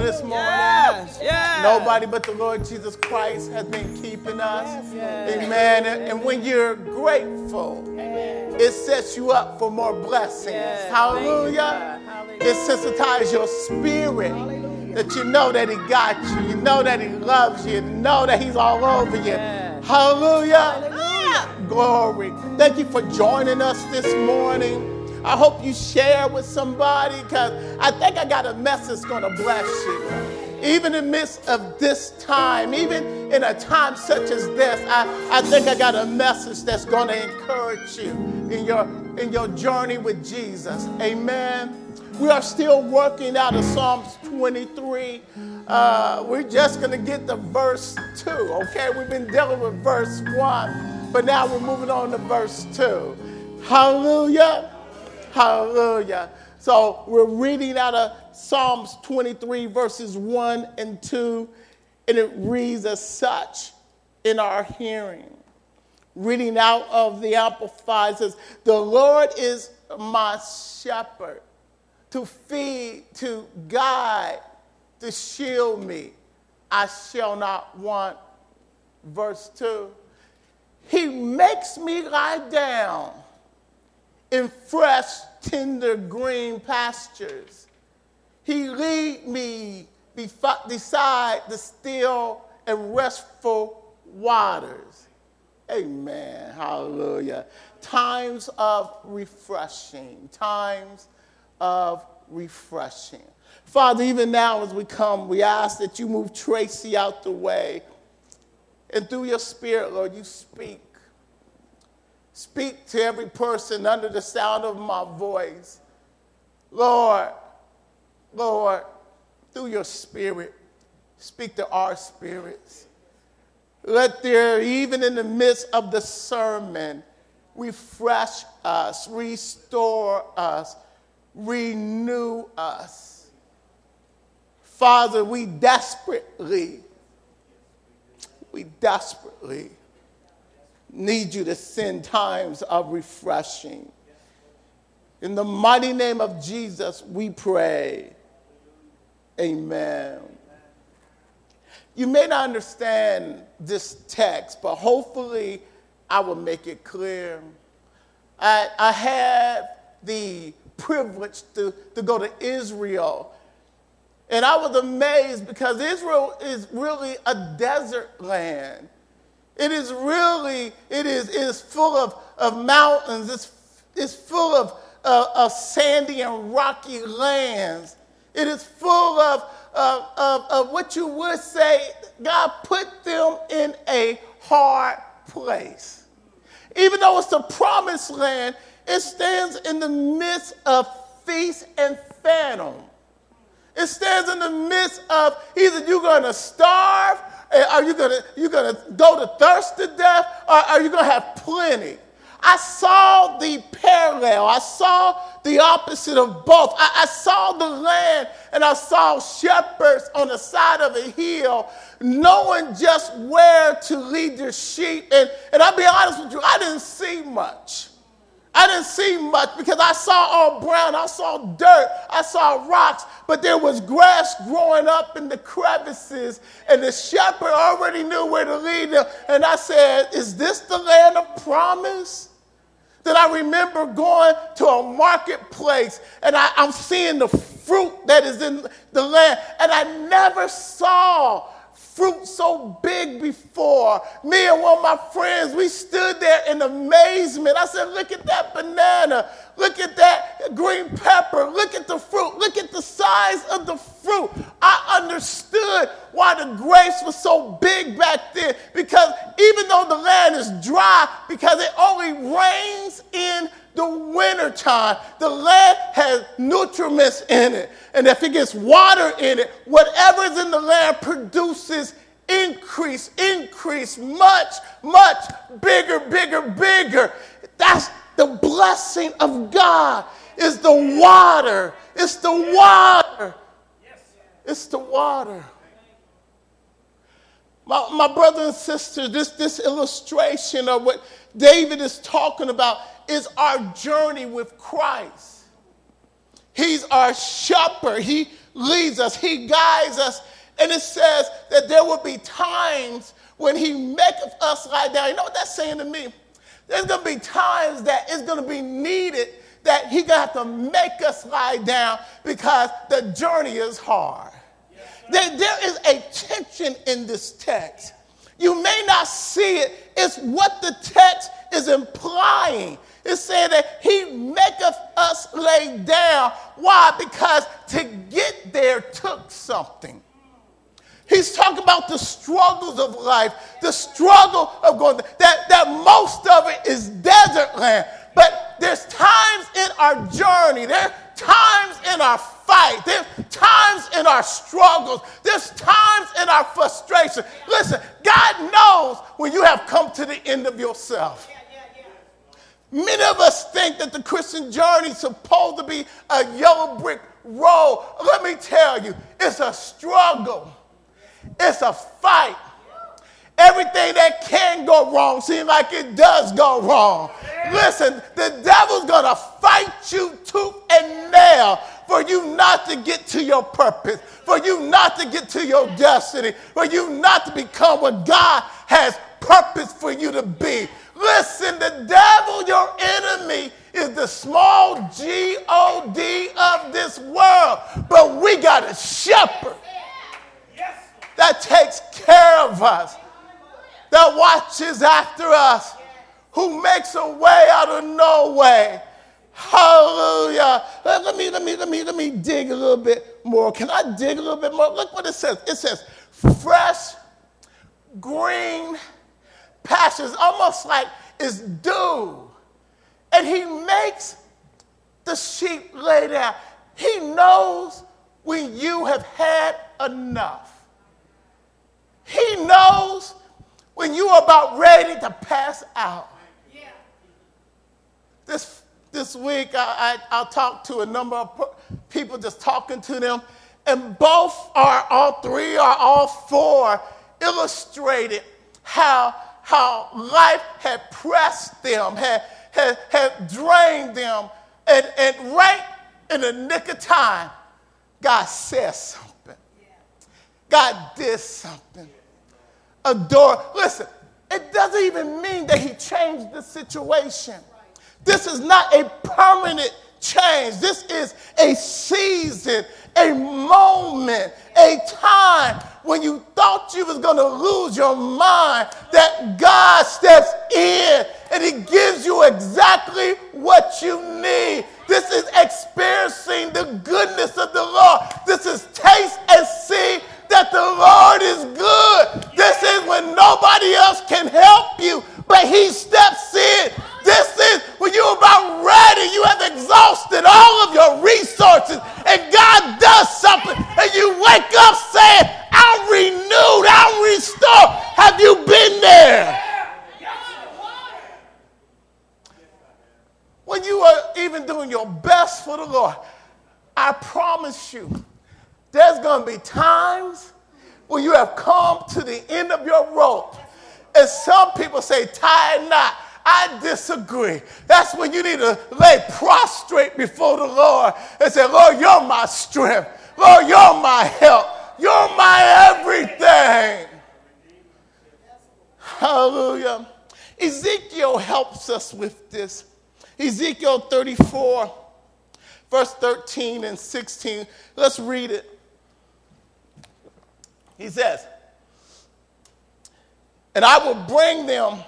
this morning. Yes, yes. Nobody but the Lord Jesus Christ has been keeping us. Yes. Amen. And, and when you're grateful, it sets you up for more blessings. Thank you, Hallelujah. It sensitizes your spirit that you know that He got you, you know that He loves you, you know that He's all over you. Yes. Hallelujah. Glory. Thank you for joining us this morning. I hope you share with somebody because I think I got a message that's going to bless you. Even in the midst of this time, even in a time such as this, I, I think I got a message that's going to encourage you in your, in your journey with Jesus. Amen. We are still working out of Psalms 23. Uh, we're just going to get to verse 2, okay? We've been dealing with verse 1, but now we're moving on to verse 2. Hallelujah. Hallelujah. So we're reading out of Psalms 23, verses 1 and 2, and it reads as such in our hearing. Reading out of the Amplified says, The Lord is my shepherd to feed, to guide, to shield me. I shall not want. Verse 2 He makes me lie down in fresh, tender green pastures. He lead me beside the still and restful waters. Amen. Hallelujah. Times of refreshing. Times of refreshing. Father, even now as we come, we ask that you move Tracy out the way. And through your spirit, Lord, you speak. Speak to every person under the sound of my voice. Lord, Lord, through your spirit, speak to our spirits. Let there, even in the midst of the sermon, refresh us, restore us, renew us. Father, we desperately, we desperately need you to send times of refreshing. In the mighty name of Jesus, we pray. Amen. You may not understand this text, but hopefully I will make it clear. I, I had the privilege to, to go to Israel. And I was amazed because Israel is really a desert land. It is really, it is, it is full of, of mountains. It's, it's full of, uh, of sandy and rocky lands. It is full of, of, of, of what you would say, God put them in a hard place. Even though it's the promised land, it stands in the midst of feast and famine. It stands in the midst of either you're going to starve, Eh, are you to you to go to thirst to death, or are you to have plenty? I saw the parallel. I saw the opposite of both. I, I, saw the land and I saw shepherds on the side of a hill, knowing just where to lead their sheep. And, and I'll be honest with you, I didn't see much. I didn't see much because I saw all brown, I saw dirt, I saw rocks, but there was grass growing up in the crevices, and the shepherd already knew where to lead them. And I said, Is this the land of promise? That I remember going to a marketplace and I, I'm seeing the fruit that is in the land, and I never saw fruit so big before. Me and one of my friends, we stood there in amazement. I said, Look at that banana. Look at that green pepper. Look at the fruit. Look at the size of the fruit. I understood why the grapes were so big back then because even though the land is dry, because it only rains in the wintertime, the land has nutriments in it. And if it gets water in it, whatever is in the land produces increase, increase, much, much bigger, bigger, bigger. That's the blessing of God is the water. It's the water. It's the water. My, my brother and sister, this, this illustration of what David is talking about is our journey with Christ. He's our shepherd. He leads us, He guides us. And it says that there will be times when He maketh us lie down. You know what that's saying to me? There's going to be times that it's going to be needed that He going to have to make us lie down because the journey is hard. There, there is a tension in this text. You may not see it, it's what the text is implying. It's saying that he maketh us lay down. Why? Because to get there took something. He's talking about the struggles of life, the struggle of going, that, that most of it is desert land. But there's times in our journey, there times in our fight, there's times in our struggles, there's times in our frustration. Listen, God knows when you have come to the end of yourself. Many of us think that the Christian journey is supposed to be a yellow brick road. Let me tell you, it's a struggle, it's a fight. Everything that can go wrong seems like it does go wrong. Listen, the devil's gonna fight you tooth and nail for you not to get to your purpose, for you not to get to your destiny, for you not to become what God has purpose for you to be. Listen, the devil, your enemy, is the small G O D of this world. But we got a shepherd that takes care of us, that watches after us, who makes a way out of no way. Hallelujah. Let, me, let, me, let, me, let me dig a little bit more. Can I dig a little bit more? Look what it says. It says, fresh, green, pastures, almost like it's due. And he makes the sheep lay down. He knows when you have had enough. He knows when you are about ready to pass out. This, this week, I, I, I talked to a number of people, just talking to them, and both are, all three are all four illustrated how how life had pressed them, had, had, had drained them, and, and right in the nick of time, God says something. God did something. A door, Listen, it doesn't even mean that He changed the situation. This is not a permanent change. This is a season, a moment, a time when you thought you was going to lose your mind that God steps in and he gives you exactly what you need. This is experiencing the goodness of the Lord. This is taste and see that the Lord is good. This is when nobody else can help you, but he steps in this is when you're about ready, you have exhausted all of your resources, and God does something, and you wake up saying, I'm renewed, I'm restored. Have you been there? When you are even doing your best for the Lord, I promise you, there's going to be times when you have come to the end of your rope. And some people say, tie a knot. I disagree. That's when you need to lay prostrate before the Lord and say, Lord, you're my strength. Lord, you're my help. You're my everything. Hallelujah. Ezekiel helps us with this. Ezekiel 34, verse 13 and 16. Let's read it. He says, And I will bring them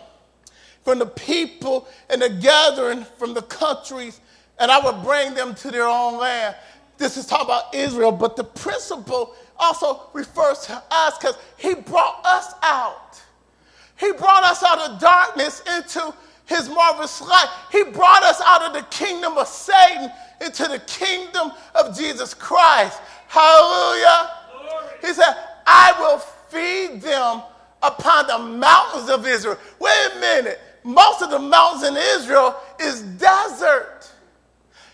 from the people and the gathering from the countries, and I would bring them to their own land. This is talking about Israel, but the principle also refers to us because he brought us out. He brought us out of darkness into his marvelous light. He brought us out of the kingdom of Satan into the kingdom of Jesus Christ. Hallelujah. Glory. He said, I will feed them upon the mountains of Israel. Wait a minute most of the mountains in Israel is desert.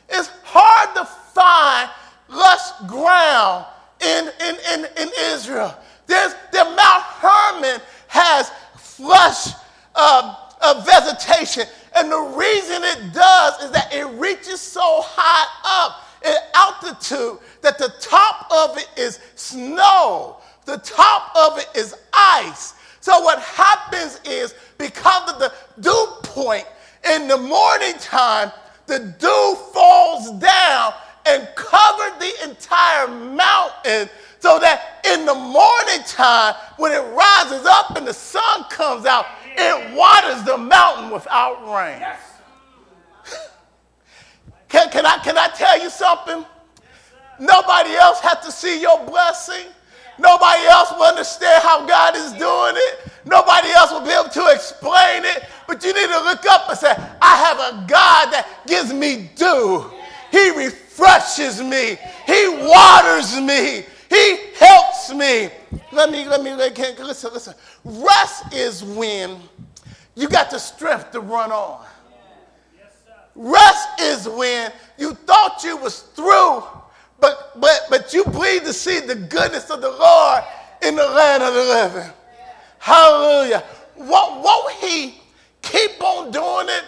It's hard to find lush ground in, in, in, in Israel. There's, the Mount Hermon has lush uh, uh, vegetation. And the reason it does is that it reaches so high up. in altitude that the top of it is snow, the top of it is ice. So what happens is because of the dew point in the morning time, the dew falls down and covered the entire mountain so that in the morning time, when it rises up and the sun comes out, it waters the mountain without rain. Can, can, I, can I tell you something? Nobody else has to see your blessing. Nobody else will understand how God is doing it. Nobody else will be able to explain it. But you need to look up and say, I have a God that gives me dew. He refreshes me. He waters me. He helps me. Let me, let me, listen, listen. Rest is when you got the strength to run on. Rest is when you thought you was through, but, but, but you breathe to see the goodness of the Lord in the land of the living. Hallelujah. Won't, won't he keep on doing it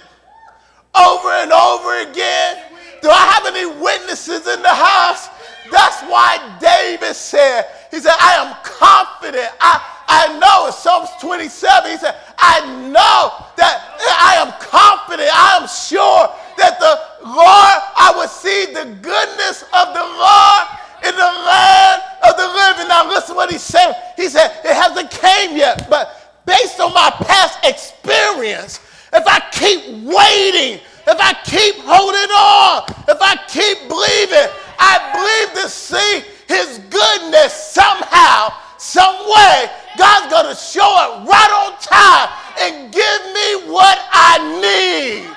over and over again? Do I have any witnesses in the house? That's why David said, he said, I am confident. I, I know in Psalms 27, he said, I know that I am confident, I am sure that the Lord, I will see the goodness of the Lord in the land of the living. Now listen what he said. He said, it hasn't came yet, but based on my past experience, if I keep waiting, if I keep holding on, if I keep believing, I believe to see his goodness somehow, some way. God's going to show it right on time and give me what I need.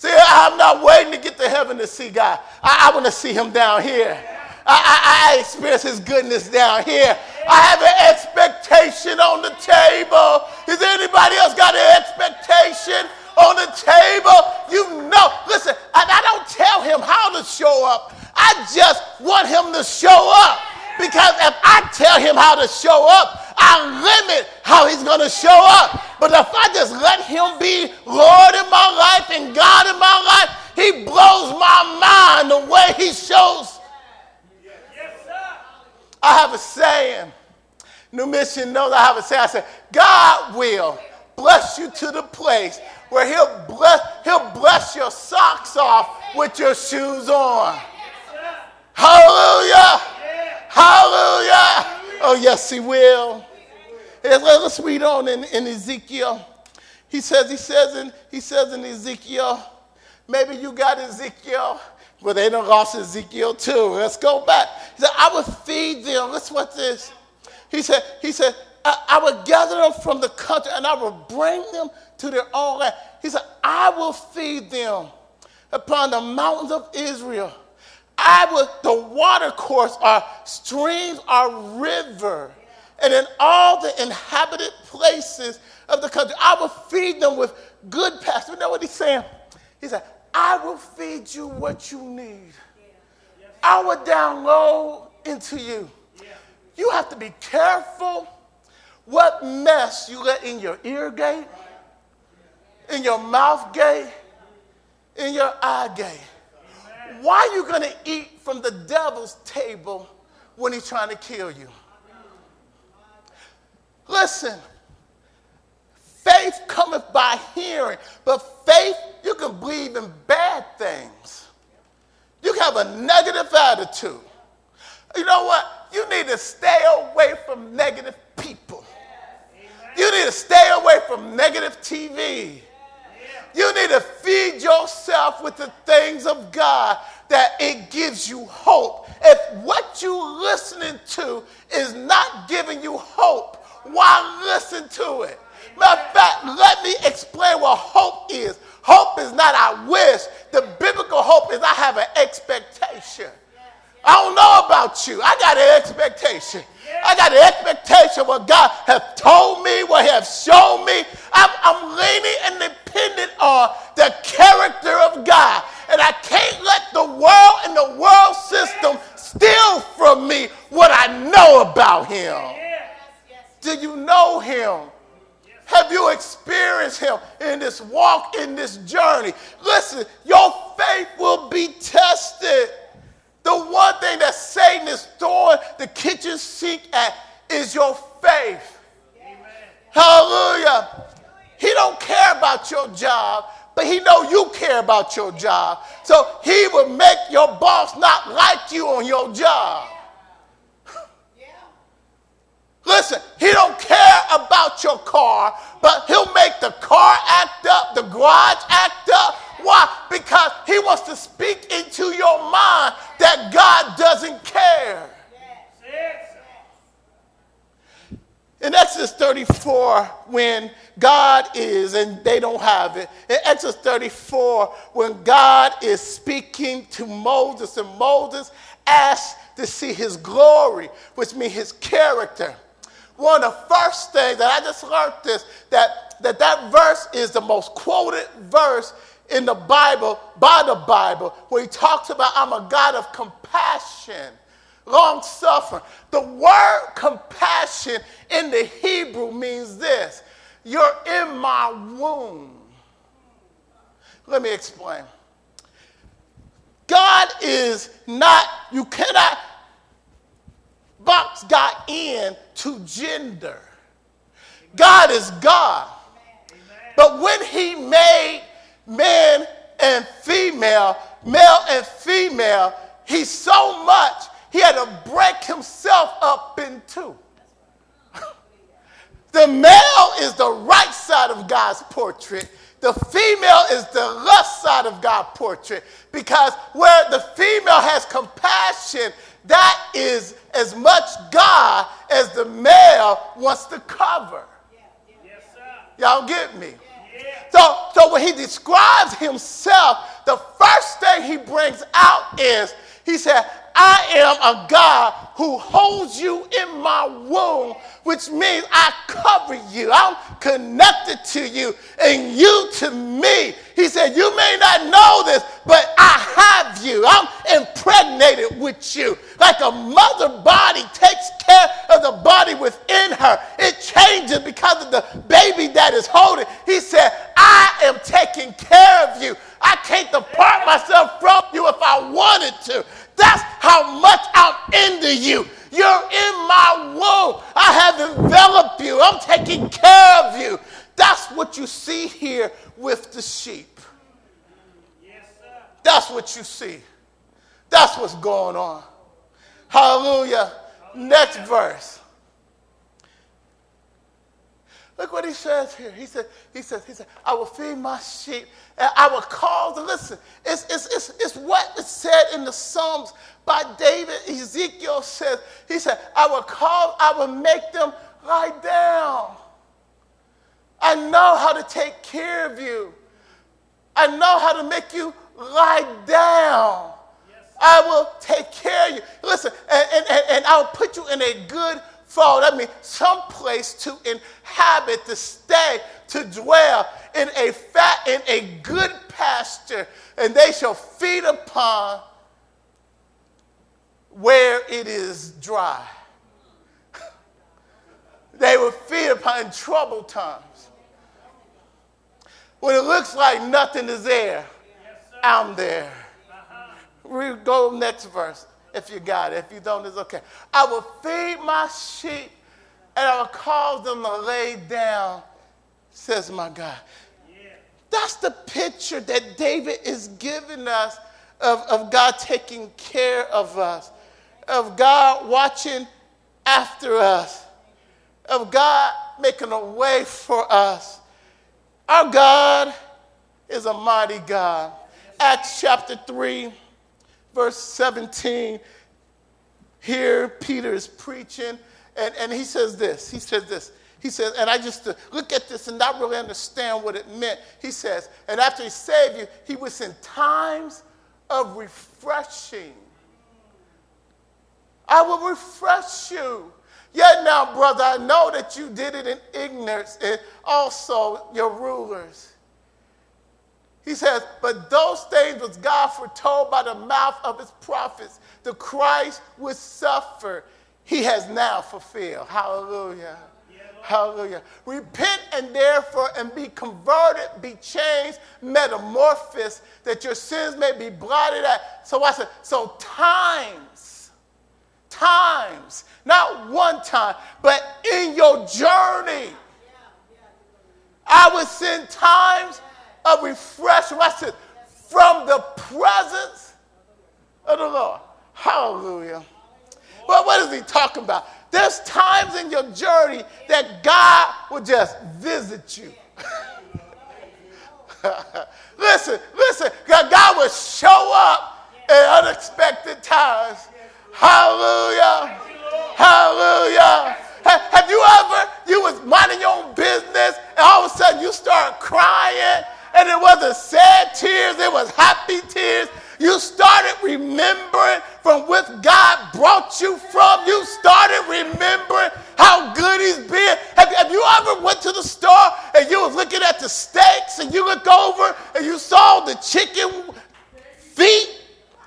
See, I'm not waiting to get to heaven to see God. I, I want to see him down here. I, I, I, experience his goodness down here. I have an expectation on the table. Is anybody else got an expectation on the table? You know, listen, I, I don't tell him how to show up. I just want him to show up. Because if I tell him how to show up, I limit how he's going to show up. But if I just let him be Lord in my life and God in my life, he blows my mind the way he shows. Yes, I have a saying. New Mission knows I have a saying. I say, God will bless you to the place where he'll bless, he'll bless your socks off with your shoes on. Hallelujah. Hallelujah. Oh, yes, he will. Let's read on in, in Ezekiel. He says, he says in, he says in Ezekiel, maybe you got Ezekiel. Well, they don't lost Ezekiel too. Let's go back. He said, I will feed them. Listen what this. He said, he said, I, I will gather them from the country and I will bring them to their own land. He said, I will feed them upon the mountains of Israel. I will, the water course are streams, are river and in all the inhabited places of the country. I will feed them with good pasture. You know what he's saying? He said, I will feed you what you need. I will download into you. You have to be careful what mess you let in your ear gate, in your mouth gate, in your eye gate. Why are you going to eat from the devil's table when he's trying to kill you? Listen, faith cometh by hearing, but faith, you can believe in bad things. You can have a negative attitude. You know what? You need to stay away from negative people. You need to stay away from negative TV. You need to feed yourself with the things of God that it gives you hope. If what you're listening to is not giving you hope, why listen to it? Matter of fact, let me explain what hope is. Hope is not I wish. The biblical hope is I have an expectation. I don't know about you. I got an expectation. I got an expectation what God has told me, what He has shown me. I'm, I'm leaning and dependent on the character of God. And I can't let the world and the world system steal from me what I know about Him. Do you know him? Have you experienced him in this walk, in this journey? Listen, your faith will be tested. The one thing that Satan is throwing the kitchen sink at is your faith. Amen. Hallelujah. He don't care about your job, but he know you care about your job. So he will make your boss not like you on your job. Listen, he don't care about your car, but he'll make the car act up, the garage act up. Why? Because he wants to speak into your mind that God doesn't care. In Exodus 34, when God is, and they don't have it, in Exodus 34, when God is speaking to Moses, and Moses asks to see his glory, which means his character. One of the first things that I just learned this, that that, that verse is the most quoted verse in the Bible, by the Bible, where he talks about, I'm a God of compassion long suffering. The word compassion in the Hebrew means this you're in my womb. Let me explain. God is not, you cannot box God in to gender. God is God. But when he made man and female, male and female, he so much he had to break himself up in two. the male is the right side of God's portrait. The female is the left side of God's portrait because where the female has compassion, that is as much God as the male wants to cover. Yes, Y'all get me? So, so when he describes himself, the first thing he brings out is he said, I am a God who holds you in my womb, which means I cover you. I'm connected to you and you to me. He said, You may not know this, but I have you. I'm impregnated with you. Like a mother body takes care of the body within her, it changes because of the baby that is holding. He said, I am taking care of you. I can't depart myself from you if I wanted to. That's how much I'm into you. You're in my womb. I have enveloped you. I'm taking care of you. That's what you see here with the sheep. Yes, That's what you see. That's what's going on. Hallelujah. Next verse. Look what he says here. He said, he says, he said, I will feed my sheep and I will cause them. Listen, it's, it's, it's, it's what is said in the Psalms by David. Ezekiel says, he said, I will cause, I will make them lie down. I know how to take care of you. I know how to make you lie down. Yes. I will take care of you. Listen, and, and, and I'll put you in a good fold. That means some place to inhabit, to stay, to dwell in a fat, in a good pasture, and they shall feed upon where it is dry. they will feed upon troubled times. When it looks like nothing is there, I'm there. We go next verse if you got it. If you don't, it's okay. I will feed my sheep and I will cause them to lay down, says my God. That's the picture that David is giving us of, of God taking care of us, of God watching after us, of God making a way for us. Our God is a mighty God. Acts chapter 3 verse 17, here Peter is preaching, and, and he says this. He says this. He says, and I just uh, look at this and not really understand what it meant. He says, and after he saved you, he was in times of refreshing. I will refresh you. Yet now, brother, I know that you did it in ignorance, and also your rulers. He says, but those things which God foretold by the mouth of his prophets. The Christ would suffer, he has now fulfilled. Hallelujah. Hallelujah. Repent and therefore and be converted, be changed, metamorphosed, that your sins may be blotted out. So I said, so times, times, not one time, but in your journey, I would send times refreshing. I said, from the presence of the Lord. Hallelujah. Well, what is he talking about? There's times in your journey that God will just visit you. listen, listen, God will show up at unexpected times. Hallelujah. Hallelujah. Have you ever, you was minding your own business and all of a sudden you start crying and it wasn't sad tears, it was happy tears you started remembering from where God brought you from. You started remembering how good He's been. Have, have you ever went to the store and you was looking at the steaks and you look over and you saw the chicken feet?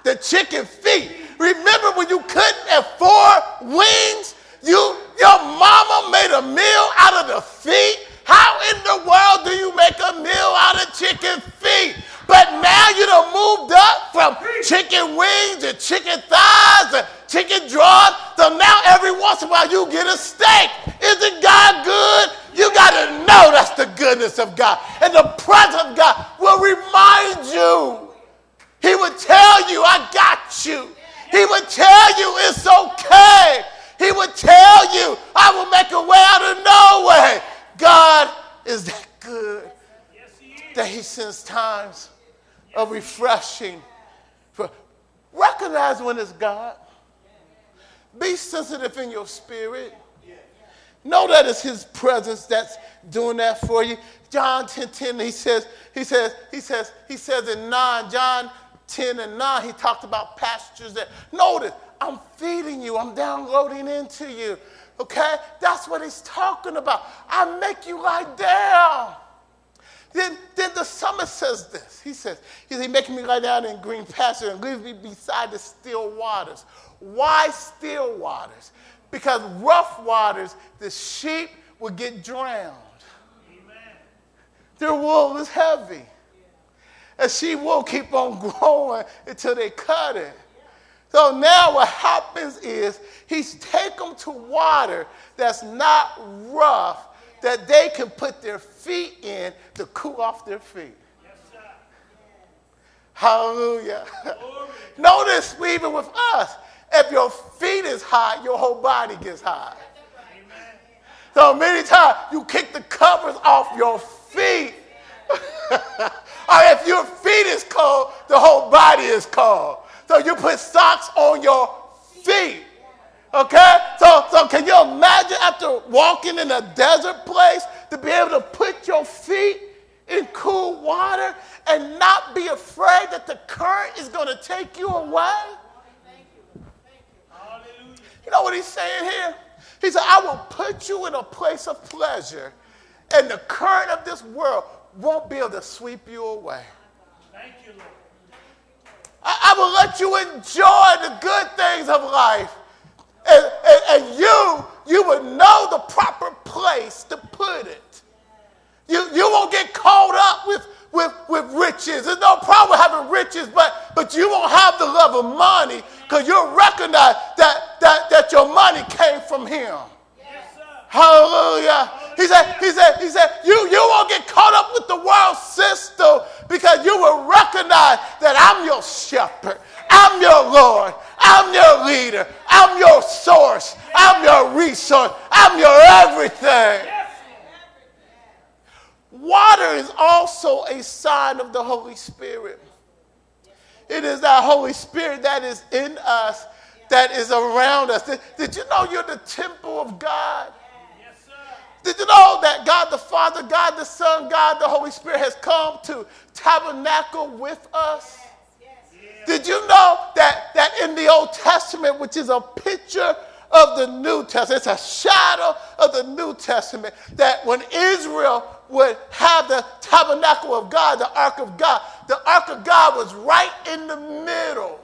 The chicken feet. Remember when you couldn't afford wings? You, your mama made a meal out of the feet. How in the world do you make a meal out of chicken feet? But now you done moved up from chicken wings to chicken thighs to chicken drawers. So now every once in a while you get a steak. Isn't God good? You got to know that's the goodness of God. And the presence of God will remind you. He would tell you, I got you. He would tell you it's okay. He would tell you, I will make a way out of no way. God is that good that He sends times of refreshing. Recognize when it's God. Be sensitive in your spirit. Know that it's his presence that's doing that for you. John 10 10, he says, he says, he says, he says in 9, John 10 and 9, he talked about pastures that notice, I'm feeding you, I'm downloading into you. Okay? That's what he's talking about. I make you lie down. Then, then the psalmist says this. He says, He's he making me lie down in green pasture and leave me beside the still waters. Why still waters? Because rough waters, the sheep will get drowned. Amen. Their wool is heavy. And she will keep on growing until they cut it. So now what happens is he's take them to water that's not rough that they can put their feet in to cool off their feet. Yes, Hallelujah. Notice, even with us, if your feet is hot, your whole body gets hot. Amen. So many times you kick the covers off your feet. or if your feet is cold, the whole body is cold. So you put socks on your feet. Okay? So, so can you imagine after walking in a desert place to be able to put your feet in cool water and not be afraid that the current is going to take you away? You know what he's saying here? He said, I will put you in a place of pleasure, and the current of this world won't be able to sweep you away. Thank you, Lord. I, I will let you enjoy the good things of life and, and, and you, you would know the proper place to put it. You, you won't get caught up with, with, with riches. There's no problem having riches, but, but you won't have the love of money because you'll recognize that, that, that your money came from him. Hallelujah. He said, he said, he said, you, you won't get caught up with the world system because you will recognize that I'm your shepherd. I'm your Lord. I'm your leader. I'm your source. I'm your resource. I'm your everything. Water is also a sign of the Holy Spirit. It is that Holy Spirit that is in us, that is around us. Did, did you know you're the temple of God? Did you know that God the Father, God the Son, God the Holy Spirit has come to tabernacle with us? Did you know that, that in the Old Testament, which is a picture of the New Testament, it's a shadow of the New Testament, that when Israel would have the tabernacle of God, the ark of God, the ark of God was right in the middle.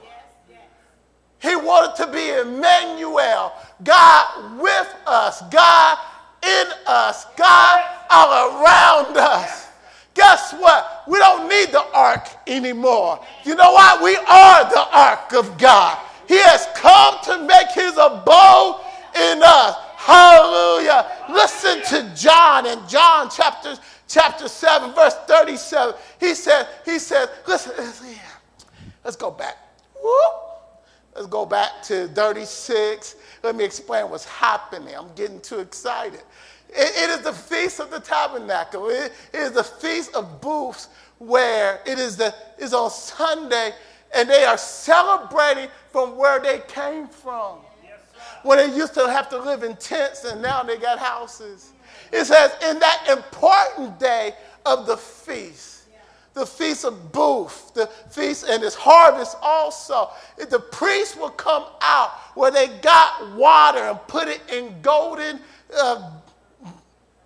He wanted to be Emmanuel, God with us, God in us, God all around us. Guess what? We don't need the ark anymore. You know what? We are the ark of God. He has come to make his abode in us. Hallelujah. Listen to John in John chapter, chapter 7, verse 37. He said, he said, listen, let's go back. Whoop. Let's go back to 36. Let me explain what's happening. I'm getting too excited. It, is the Feast of the Tabernacle. It, it is the Feast of Booths where it is, the, is on Sunday and they are celebrating from where they came from. when they used to have to live in tents and now they got houses. It says, in that important day of the feast, the feast of booth, the feast and its harvest also. The priests will come out where they got water and put it in golden uh,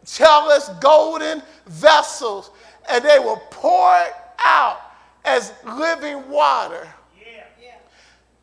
chalice, golden vessels, and they will pour it out as living water.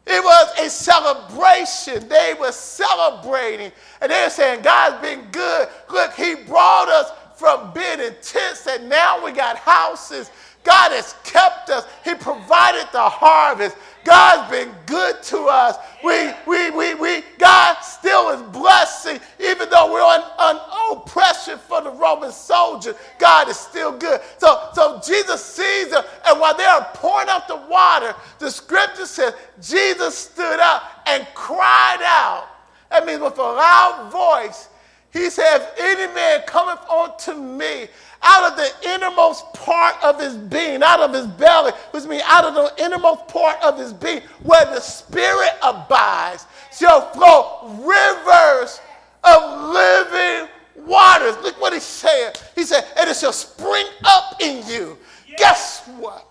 It was a celebration. They were celebrating. And they were saying, God's been good. Look, He brought us from being in tents, and now we got houses. God has kept us. He provided the harvest. God's been good to us. We, we, we, we, God still is blessing, even though we're on, on oppression for the Roman soldier. God is still good. So, so Jesus sees them, and while they are pouring out the water, the scripture says Jesus stood up and cried out. That means with a loud voice, he said, If any man cometh unto me, out of the innermost part of his being, out of his belly, which means out of the innermost part of his being, where the Spirit abides, shall flow rivers of living waters. Look what he said. He said, and it shall spring up in you. Yeah. Guess what?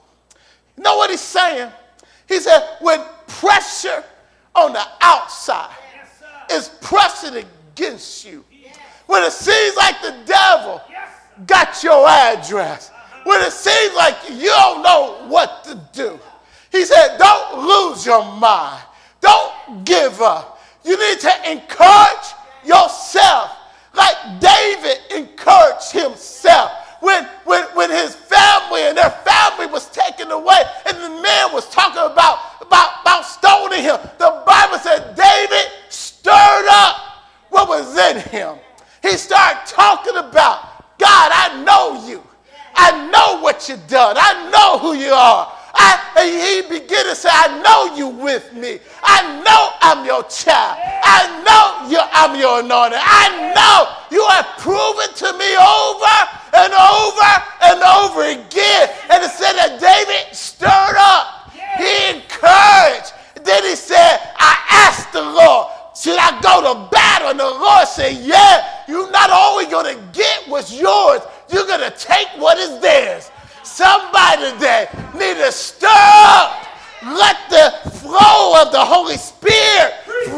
You know what he's saying? He said, when pressure on the outside yes, is pressing against you, yes. when it seems like the devil yes got your address. When it seems like you don't know what to do. He said, don't lose your mind. Don't give up. You need to encourage yourself like David encouraged himself. When, when, when his family and their family was taken away and the man was talking about, about, about stoning him, the Bible said David stirred up what was in him. He started talking about God, I know you. I know what you've done. I know who you are. I, he began to say, I know you with me. I know I'm your child. I know you, I'm your anointed. I know you have proven to me over and over and over again. And it said that David stirred up. He encouraged. Then he said, I asked the Lord, should I go to battle? And the Lord said, Yeah, you're not only going to what's yours, you're going to take what is theirs. Somebody today need to stir up. Let the flow of the Holy Spirit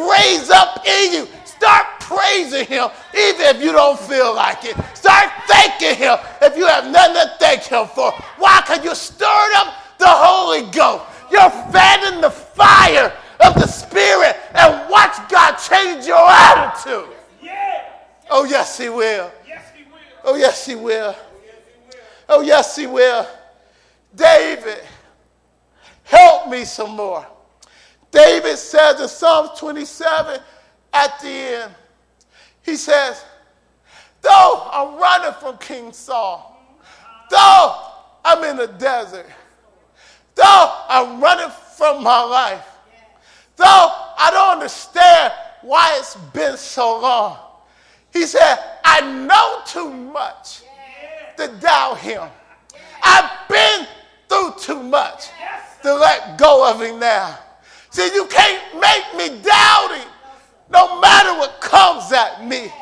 raise up in you. Start praising Him even if you don't feel like it. Start thanking Him if you have nothing to thank Him for. Why? Because you stirred up the Holy Ghost. You're fanning the fire of the Spirit and watch God change your attitude. Yeah. Oh, yes, He will. Oh, yes, He will. Oh, yes, He will. David, help me some more. David says in Psalm 27 at the end, he says, Though I'm running from King Saul, though I'm in the desert, though I'm running from my life, Though I don't understand why it's been so long. He said, I know too much to doubt him. I've been through too much to let go of him now. See, you can't make me doubt him no matter what comes at me.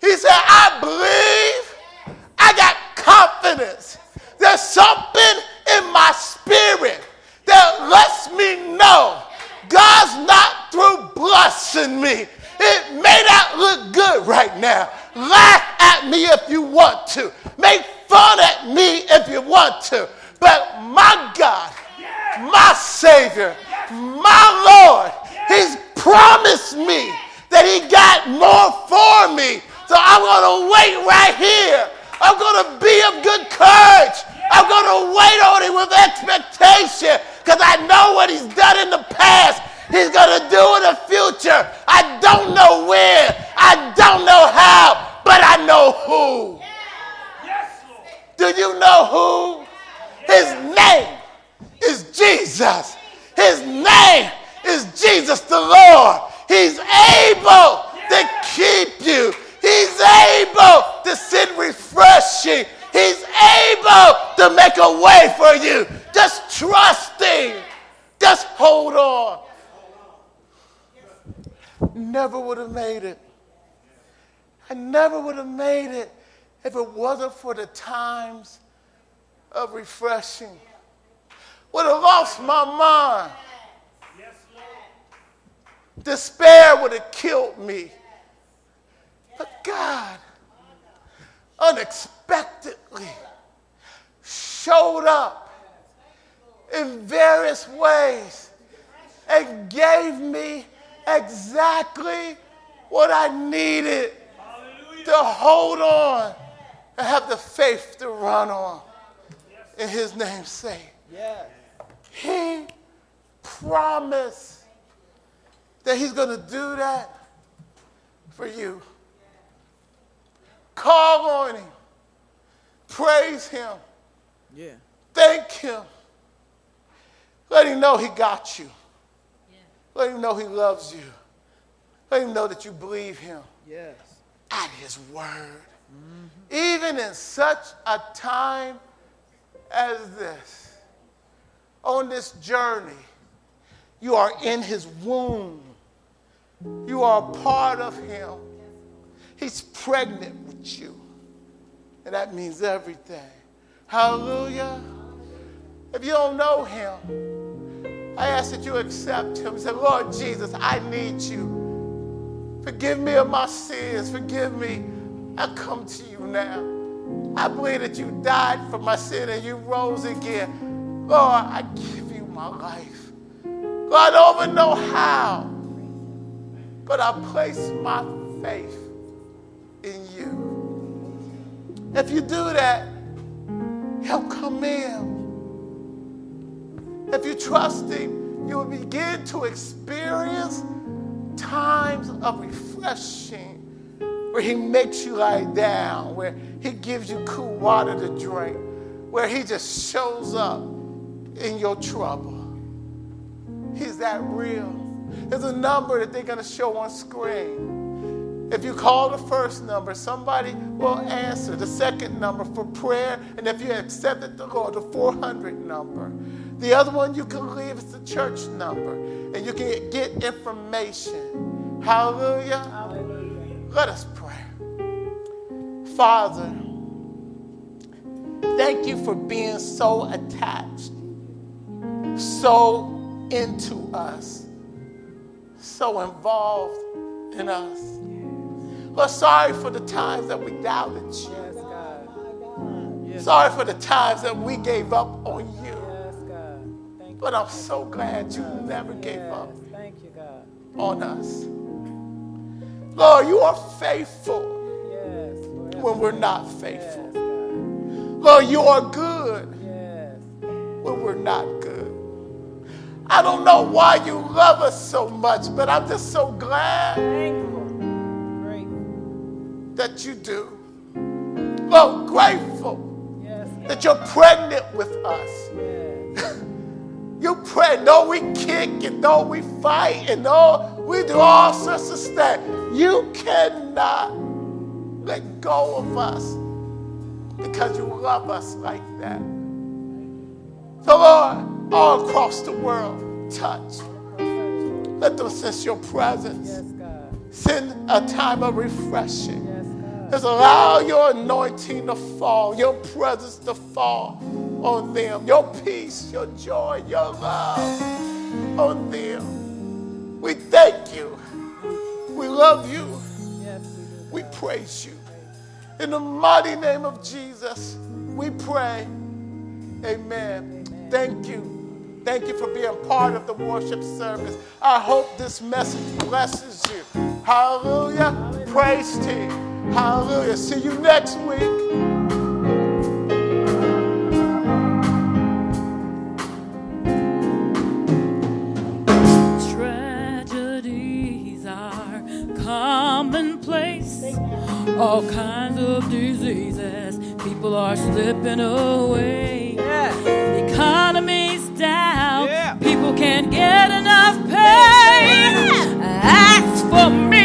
He said, I believe, I got confidence. There's something in my spirit that lets me know God's not through blessing me. It may not look good right now. Laugh at me if you want to. Make fun at me if you want to. But my God, my Savior, my Lord, He's promised me that He got more for me. So I'm going to wait right here. I'm going to be of good courage. I'm going to wait on him with expectation because I know what he's done in the past. He's going to do in the future. I don't know when. I don't know how, but I know who. Do you know who? His name is Jesus. His name is Jesus the Lord. He's able to keep you. He's able to send refreshing. He's able to make a way for you. Just trust Him. Just hold on. Never would have made it. I never would have made it if it wasn't for the times of refreshing. Would have lost my mind. Despair would have killed me. But God unexpectedly showed up in various ways and gave me exactly what I needed to hold on and have the faith to run on in his name's sake. Yeah. He promised that he's going to do that for you. Call on him. Praise him. Yeah. Thank him. Let him know he got you. Let him know he loves you. Let him know that you believe him Yes. at his word. Even in such a time as this, on this journey, you are in his womb. You are a part of him. He's pregnant with you. And that means everything. Hallelujah. If you don't know him, I ask that you accept him. Say, Lord Jesus, I need you. Forgive me of my sins. Forgive me. I come to you now. I believe that you died for my sin and you rose again. Lord, I give you my life. Lord, I don't even know how, but I place my faith in you. If you do that, He'll come in. If you trust Him, you will begin to experience times of refreshing where He makes you lie down, where He gives you cool water to drink, where He just shows up in your trouble. He's that real. There's a number that they're going to show on screen. If you call the first number, somebody will answer. The second number for prayer, and if you accepted the Lord, the 400 number. The other one you can leave is the church number, and you can get information. Hallelujah. Hallelujah. Let us pray. Father, thank you for being so attached, so into us, so involved in us. Lord, sorry for the times that we doubted you. Yes, God. Yes, Sorry for the times that we gave up on you. yes, God. Thank. But I'm so glad you never gave up Thank you, God. on us. Lord, you are faithful Yes. when we're not faithful. Lord, you are good Yes. when we're not good. I don't know why you love us so much, but I'm just so glad. That you do. Lord, grateful Yes. that you're pregnant with us. Yes. You pray, though we kick and though we fight and though we do all sorts of stuff, you cannot let go of us because you love us like that. So, Lord, all across the world, touch. Let them sense your presence. Yes, God. Send a time of refreshing. Just allow your anointing to fall, your presence to fall on them, your peace, your joy, your love on them. We thank you. We love you. We praise you. In the mighty name of Jesus, we pray. Amen. Thank you. Thank you for being part of the worship service. I hope this message blesses you. Hallelujah. Praise to you. Hallelujah. See you next week. Tragedies are commonplace. all kinds of diseases. People are slipping away. Yeah. The economy's down. Yeah. People can't get enough pay. Yeah. Ask for me.